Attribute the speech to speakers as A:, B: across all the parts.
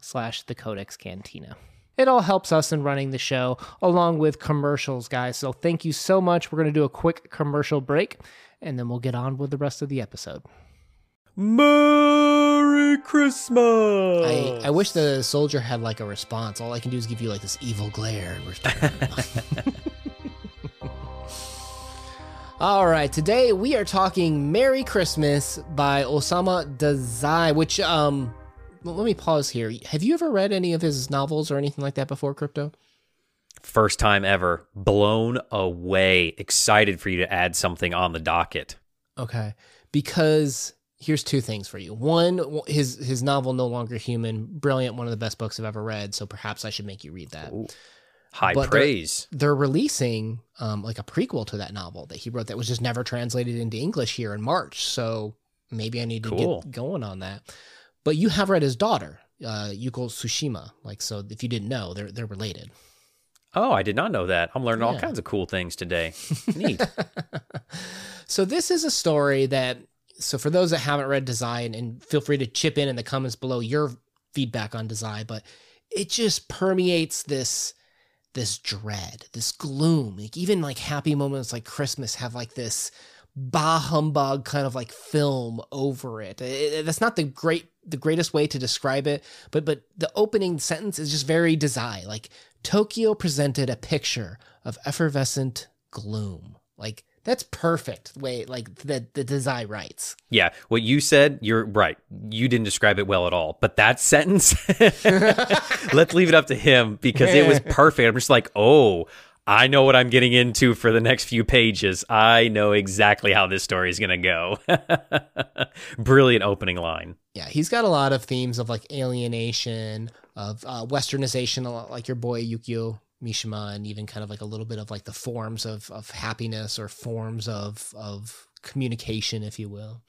A: slash the codex cantina. It all helps us in running the show along with commercials guys. So thank you so much. We're going to do a quick commercial break and then we'll get on with the rest of the episode.
B: Merry Christmas!
A: I, I wish the soldier had like a response. All i can do is give you like this evil glare in return All right, today we are talking Merry Christmas by Osamu Dazai, which um let me pause here. Have you ever read any of his novels or anything like that before, Krypto?
B: First time ever. Blown away. Excited for you to add something on the docket.
A: Okay. Because here's two things for you. One, his his novel No Longer Human, brilliant, one of the best books I've ever read, so perhaps I should make you read that.
B: Ooh. High
A: But
B: praise.
A: They're releasing um, like a prequel to that novel that he wrote that was just never translated into English here in March. So maybe I need to
B: Cool.
A: get going on that. But you have read his daughter, uh, Yuko Tsushima. Like so, if you didn't know, they're they're related.
B: Oh, I did not know that. I'm learning all
A: Yeah.
B: kinds of cool things today. Neat.
A: so this is a story that. So for those that haven't read Dazai, and feel free to chip in in the comments below your feedback on Dazai, but it just permeates this this dread, this gloom. Like even like happy moments like Christmas have like this bah humbug kind of like film over it. It- it- That's not the great the greatest way to describe it, but but the opening sentence is just very Dazai. Like Tokyo presented a picture of effervescent gloom. Like that's perfect way like that the Dazai writes.
B: Yeah, what you said, you're right. You didn't describe it well at all. But that sentence, let's leave it up to him because it was perfect. I'm just like, oh, I know what I'm getting into for the next few pages. I know exactly how this story is going to go. Brilliant opening line.
A: Yeah, he's got a lot of themes of like alienation, of uh, westernization, a lot like your boy Yukio Mishima, and even kind of like a little bit of like the forms of of happiness or forms of of communication, if you will.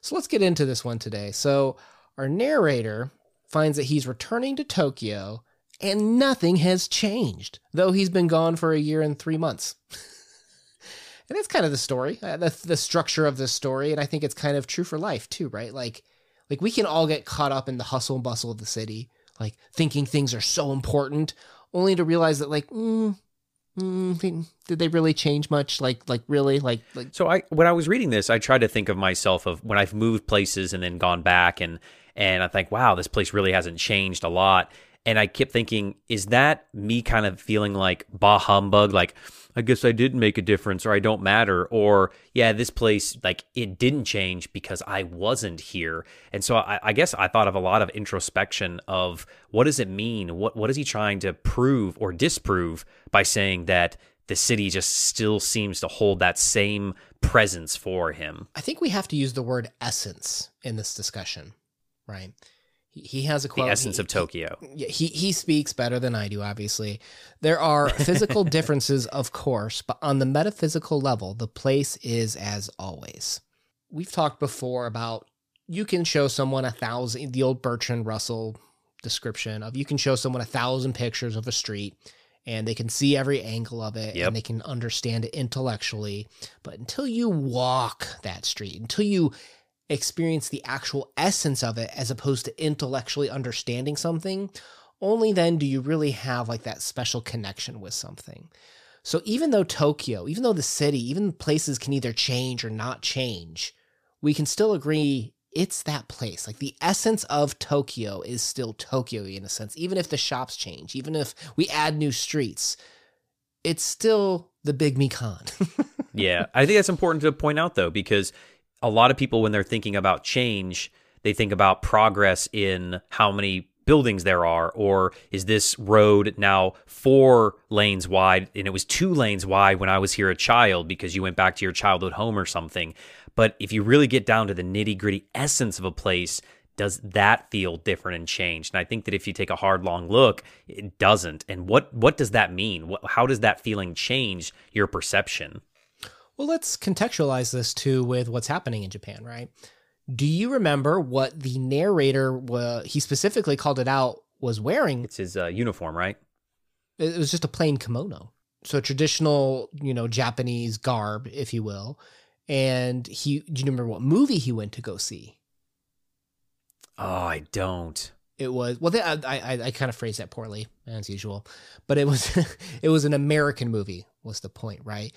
A: So let's get into this one today. So our narrator finds that he's returning to Tokyo and nothing has changed, though he's been gone for a year and three months. and that's kind of the story, uh, the, the structure of this story. And I think it's kind of true for life too, right? Like, like we can all get caught up in the hustle and bustle of the city, like thinking things are so important, only to realize that like, mm, mm, did they really change much? Like, like really, like, like
B: So I when I was reading this, I tried to think of myself of when I've moved places and then gone back and and I think, wow, this place really hasn't changed a lot. And I kept thinking, is that me kind of feeling like bah humbug, like I guess I didn't make a difference or I don't matter, or yeah, this place like it didn't change because I wasn't here. And so I, I guess I thought of a lot of introspection of what does it mean? What what is he trying to prove or disprove by saying that the city just still seems to hold that same presence for him.
A: I think we have to use the word essence in this discussion, right? He, he has a quote.
B: The essence
A: he-
B: of Tokyo.
A: Yeah, he he speaks better than I do. Obviously, there are physical differences, of course, but on the metaphysical level, the place is as always. We've talked before about you can show someone a thousand. The old Bertrand Russell description of you can show someone a thousand pictures of a street. And they can see every angle of it
B: Yep.
A: and they can understand it intellectually. But until you walk that street, until you experience the actual essence of it as opposed to intellectually understanding something, only then do you really have like that special connection with something. So even though Tokyo, even though the city, even places can either change or not change, we can still agree it's that place. Like the essence of Tokyo is still Tokyo in a sense, even if the shops change, even if we add new streets, it's still the big Mikan.
B: yeah, I think that's important to point out though, because a lot of people, when they're thinking about change, they think about progress in how many buildings there are, or is this road now four lanes wide and it was two lanes wide when I was here a child because you went back to your childhood home or something. But if you really get down to the nitty gritty essence of a place, does that feel different and changed? And I think that if you take a hard, long look, it doesn't. And what what does that mean? What, how does that feeling change your perception?
A: Well, let's contextualize this too with what's happening in Japan, right? Do you remember what the narrator, uh, he specifically called it out, was wearing?
B: It's his uh, uniform, right?
A: It was just a plain kimono. So traditional, you know, Japanese garb, if you will. And he, do you remember what movie he went to go see?
B: Oh, I don't.
A: It was well. They, I, I I kind of phrased that poorly as usual, but it was it was an American movie. Was the point right?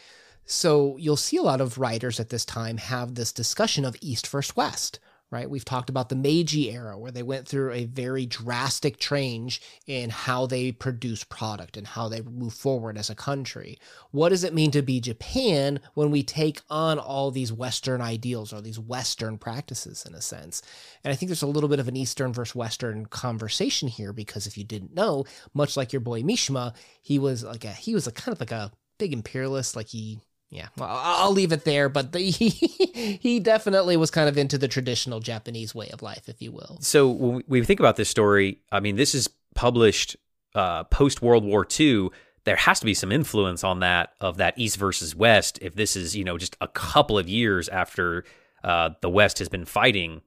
A: So you'll see a lot of writers at this time have this discussion of East versus West, right? We've talked about the Meiji era where they went through a very drastic change in how they produce product and how they move forward as a country. What does it mean to be Japan when we take on all these Western ideals or these Western practices in a sense? And I think there's a little bit of an Eastern versus Western conversation here because if you didn't know, much like your boy Mishima, he was like a he was a kind of like a big imperialist, like he yeah, well, I'll leave it there. But the, he he definitely was kind of into the traditional Japanese way of life, if you will.
B: So when we think about this story, I mean, this is published uh, post World War II. There has to be some influence on that of that East versus West. If this is you know just a couple of years after uh, the West has been fighting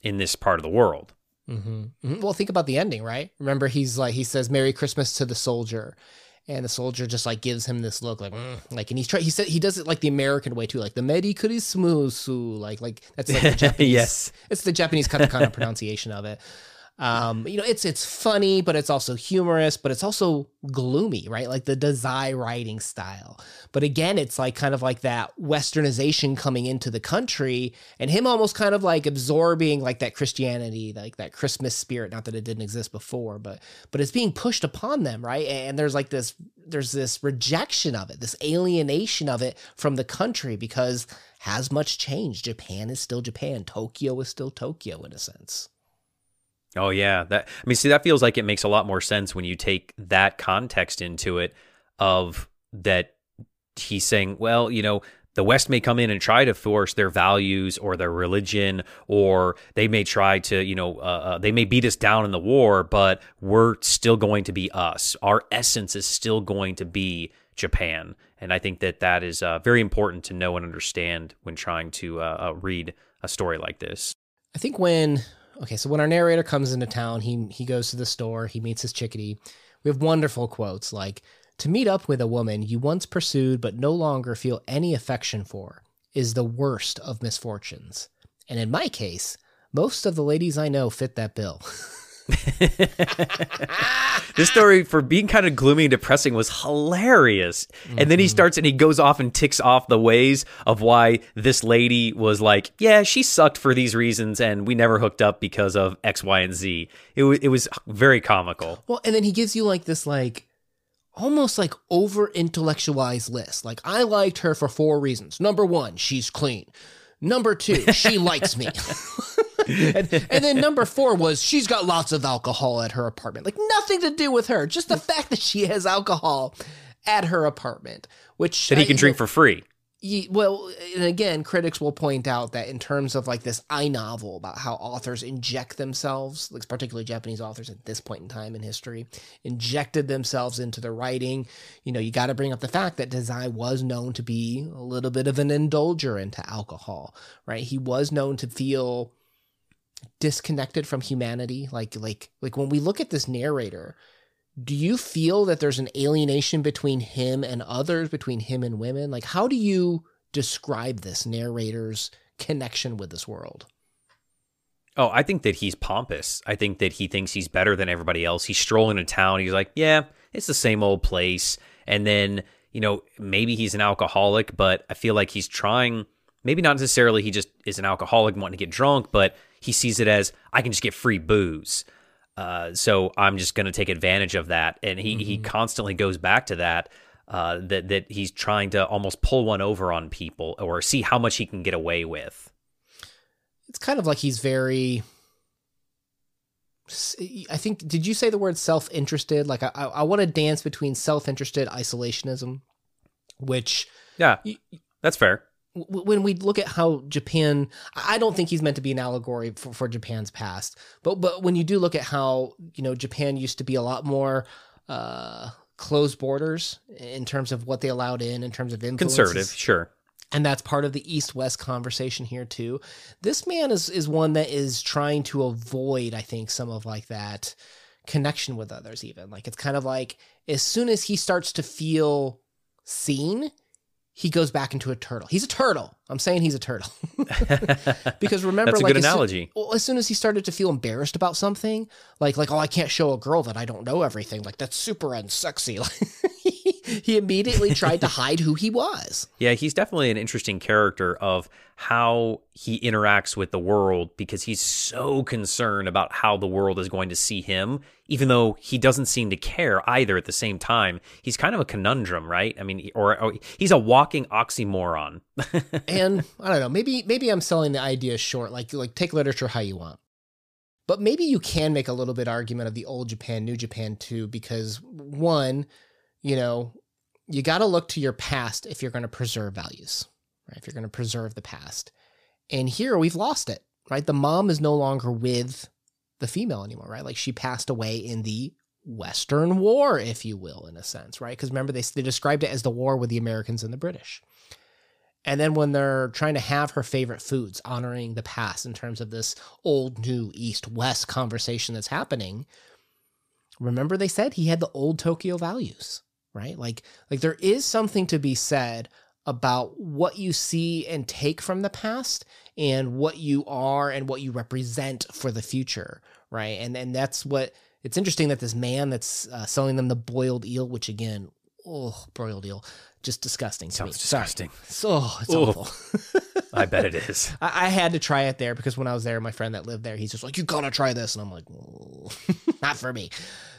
B: in this part of the world.
A: Mm-hmm. Mm-hmm. Well, think about the ending, right? Remember, he's like he says, "Merry Christmas to the soldier." And the soldier just like gives him this look like mm, like and he's try he said he does it like the American way too like the Meri Christmas like like that's like the Japanese
B: yes
A: it's the Japanese kind of kind of pronunciation of it um, you know, it's it's funny, but it's also humorous, but it's also gloomy, right? Like the Dazai writing style. But again, it's like kind of like that westernization coming into the country and him almost kind of like absorbing like that Christianity, like that Christmas spirit. Not that it didn't exist before, but but it's being pushed upon them, right? And there's like this there's this rejection of it, this alienation of it from the country because has much changed. Japan is still Japan. Tokyo is still Tokyo in a sense.
B: Oh yeah, that I mean, see, that feels like it makes a lot more sense when you take that context into it. Of that, he's saying, well, you know, the West may come in and try to force their values or their religion, or they may try to, you know, uh, uh, they may beat us down in the war, but we're still going to be us. Our essence is still going to be Japan, and I think that that is uh, very important to know and understand when trying to uh, uh, read a story like this.
A: I think when okay, so when our narrator comes into town, he he goes to the store, he meets his chickadee. We have wonderful quotes like to meet up with a woman you once pursued but no longer feel any affection for is the worst of misfortunes. And in my case, most of the ladies I know fit that bill.
B: this story for being kind of gloomy and depressing was hilarious. Mm-hmm. And then he mm-hmm. starts and he goes off and ticks off the ways of why this lady was like, yeah, she sucked for these reasons and we never hooked up because of X, Y, and Z. It, w- it was very comical.
A: Well, and then he gives you like this, like, almost like over intellectualized list. Like, I liked her for four reasons. Number one, she's clean. Number two, she likes me. and, and, then number four was she's got lots of alcohol at her apartment. Like nothing to do with her, just the fact that she has alcohol at her apartment, which
B: that he can drink for free.
A: well, and again, critics will point out that in terms of like this I novel about how authors inject themselves, like particularly Japanese authors at this point in time in history, injected themselves into the writing. You know, you got to bring up the fact that Dazai was known to be a little bit of an indulger into alcohol, right? He was known to feel disconnected from humanity? Like like like when we look at this narrator do you feel that there's an alienation between him and others between him and women? Like how do you describe this narrator's connection with this world?
B: Oh i think that he's pompous. I think that he thinks he's better than everybody else. He's strolling into town. He's like yeah it's the same old place. And then you know maybe he's an alcoholic but i feel like he's trying maybe not necessarily he just is an alcoholic and wanting to get drunk but he sees it as I can just get free booze. Uh, so I'm just going to take advantage of that, and he mm-hmm. he constantly goes back to that. Uh, that that he's trying to almost pull one over on people or see how much he can get away with.
A: It's kind of like he's very. I think. Did you say the word self-interested? Like I, I want to dance between self-interested isolationism, which
B: yeah, that's fair
A: when we look at how Japan, I don't think he's meant to be an allegory for, for Japan's past, but but when you do look at how you know Japan used to be a lot more uh, closed borders in terms of what they allowed in, in terms of influence,
B: conservative, sure,
A: and that's part of the east west conversation here too. This man is is one that is trying to avoid i think some of like that connection with others even. Like it's kind of like as soon as he starts to feel seen he goes back into a turtle. He's a turtle. I'm saying he's a turtle. Because remember
B: That's a
A: like
B: good
A: as soon- well, as soon as he started to feel embarrassed about something like like oh i can't show a girl that i don't know everything. Like that's super unsexy. like he immediately tried to hide who he was
B: Yeah, he's definitely an interesting character of how he interacts with the world because he's so concerned about how the world is going to see him, even though he doesn't seem to care either at the same time. He's kind of a conundrum, right? I mean, or, or he's a walking oxymoron.
A: and I don't know, maybe maybe I'm selling the idea short. Like like take literature how you want. But maybe you can make a little bit argument of the old Japan, new Japan too, because one, you know, you got to look to your past if you're going to preserve values, right? If you're going to preserve the past. And here we've lost it, right? The mom is no longer with the female anymore, right? Like she passed away in the Western War, if you will, in a sense, right? Because remember, they, they described it as the war with the Americans and the British. And then when they're trying to have her favorite foods, honoring the past in terms of this old, new, east, west conversation that's happening, remember they said he had the old Tokyo values, right? Like, like there is something to be said about what you see and take from the past and what you are and what you represent for the future, right? And and that's what it's interesting that this man that's uh, selling them the boiled eel, which again, oh, broiled eel, just disgusting to
B: Sounds
A: me.
B: disgusting.
A: Sorry. So it's
B: Ugh.
A: awful.
B: I bet it is.
A: I, I had to try it there because when I was there, my friend that lived there, he's just like, "You gotta try this," and I'm like, "Oh, "Not for me."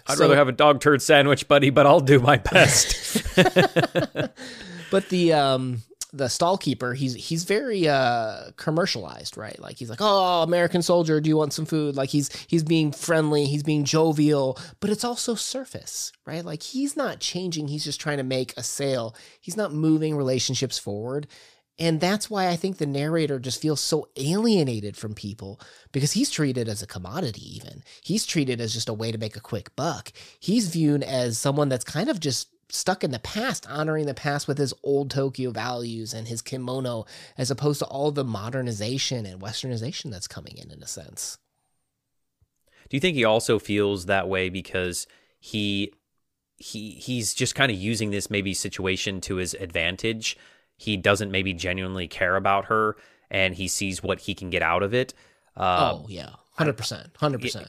B: I'd
A: So-
B: rather have a dog turd sandwich, buddy, but I'll do my best.
A: but the um the stall keeper he's he's very uh commercialized right? Like he's like oh american soldier do you want some food? Like he's he's being friendly he's being jovial but it's also surface right? Like he's not changing he's just trying to make a sale. He's not moving relationships forward and that's why I think the narrator just feels so alienated from people because he's treated as a commodity, even. He's treated as just a way to make a quick buck. He's viewed as someone that's kind of just stuck in the past, honoring the past with his old Tokyo values and his kimono, as opposed to all the modernization and westernization that's coming in, in a sense.
B: Do you think he also feels that way because he he he's just kind of using this maybe situation to his advantage? He doesn't maybe genuinely care about her, and he sees what he can get out of it. Uh,
A: oh, yeah. 100%. 100%.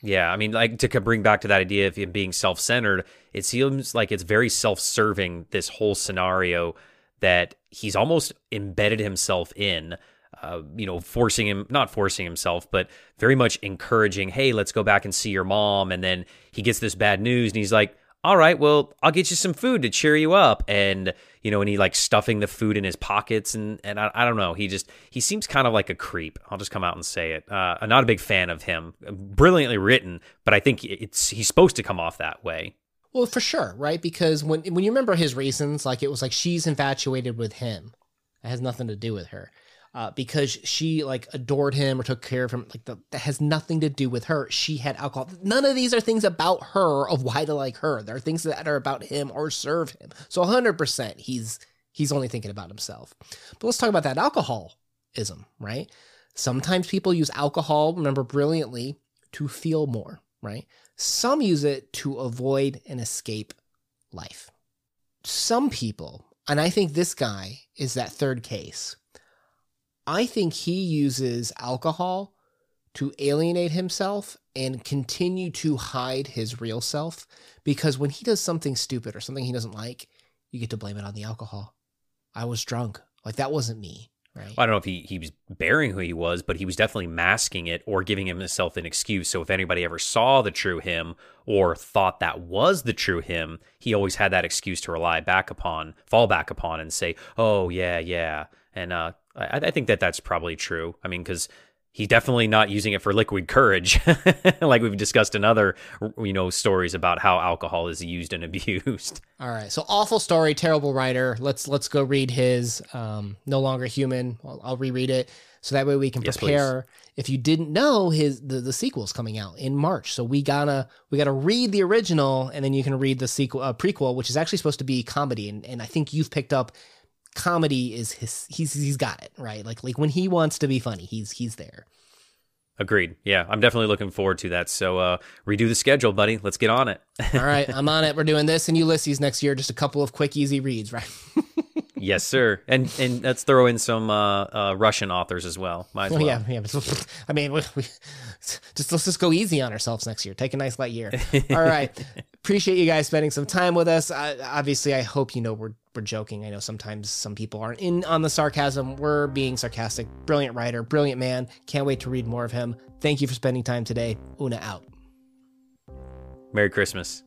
B: Yeah, I mean, like to bring back to that idea of him being self-centered, it seems like it's very self-serving. This whole scenario that he's almost embedded himself in, uh, you know, forcing him, not forcing himself, but very much encouraging. Hey, let's go back and see your mom. And then he gets this bad news, and he's like, "All right, well, I'll get you some food to cheer you up." And you know, and he like stuffing the food in his pockets, and and I, I don't know. He just he seems kind of like a creep. I'll just come out and say it. Uh, I'm not a big fan of him. Brilliantly written, but I think it's he's supposed to come off that way.
A: Well, for sure, right? Because when when you remember his reasons, like it was like she's infatuated with him. It has nothing to do with her. Uh, because she like adored him or took care of him, like the, that has nothing to do with her. She had alcohol. None of these are things about her of why to like her. There are things that are about him or serve him. So 100% he's he's only thinking about himself. But let's talk about that alcoholism, right? Sometimes people use alcohol, remember brilliantly, to feel more, right? Some use it to avoid and escape life. Some people, and I think this guy is that third case, I think he uses alcohol to alienate himself and continue to hide his real self because when he does something stupid or something he doesn't like, you get to blame it on the alcohol. I was drunk. Like that wasn't me, right?
B: I don't know if he, he was bearing who he was, but he was definitely masking it or giving himself an excuse. So if anybody ever saw the true him or thought that was the true him, he always had that excuse to rely back upon, fall back upon, and say, "Oh yeah, yeah." And uh, I, I think that that's probably true. I mean, because he's definitely not using it for liquid courage, like we've discussed in other you know stories about how alcohol is used and abused.
A: All right, so awful story, terrible writer. Let's let's go read his um, "No Longer Human." I'll, I'll reread it so that way we can
B: Yes,
A: prepare. if you didn't know, his the, the sequel's coming out in March, so we gotta we gotta read the original, and then you can read the sequel uh, prequel, which is actually supposed to be comedy, and, and I think you've picked up comedy is his he's he's got it right like like when he wants to be funny he's he's there
B: Agreed. Yeah, I'm definitely looking forward to that. So uh, redo the schedule, buddy. Let's get on it.
A: all right i'm on it we're doing this and ulysses next year just a couple of quick easy reads right
B: yes, sir. And and let's throw in some uh, uh, Russian authors as well. Might as
A: Oh
B: well.
A: yeah, yeah. I mean, we, we, just let's just go easy on ourselves next year. Take a nice light year. All right. Appreciate you guys spending some time with us. I, obviously, I hope you know we're we're joking. I know sometimes some people aren't in on the sarcasm. We're being sarcastic. Brilliant writer, brilliant man. Can't wait to read more of him. Thank you for spending time today. Una out.
B: Merry Christmas.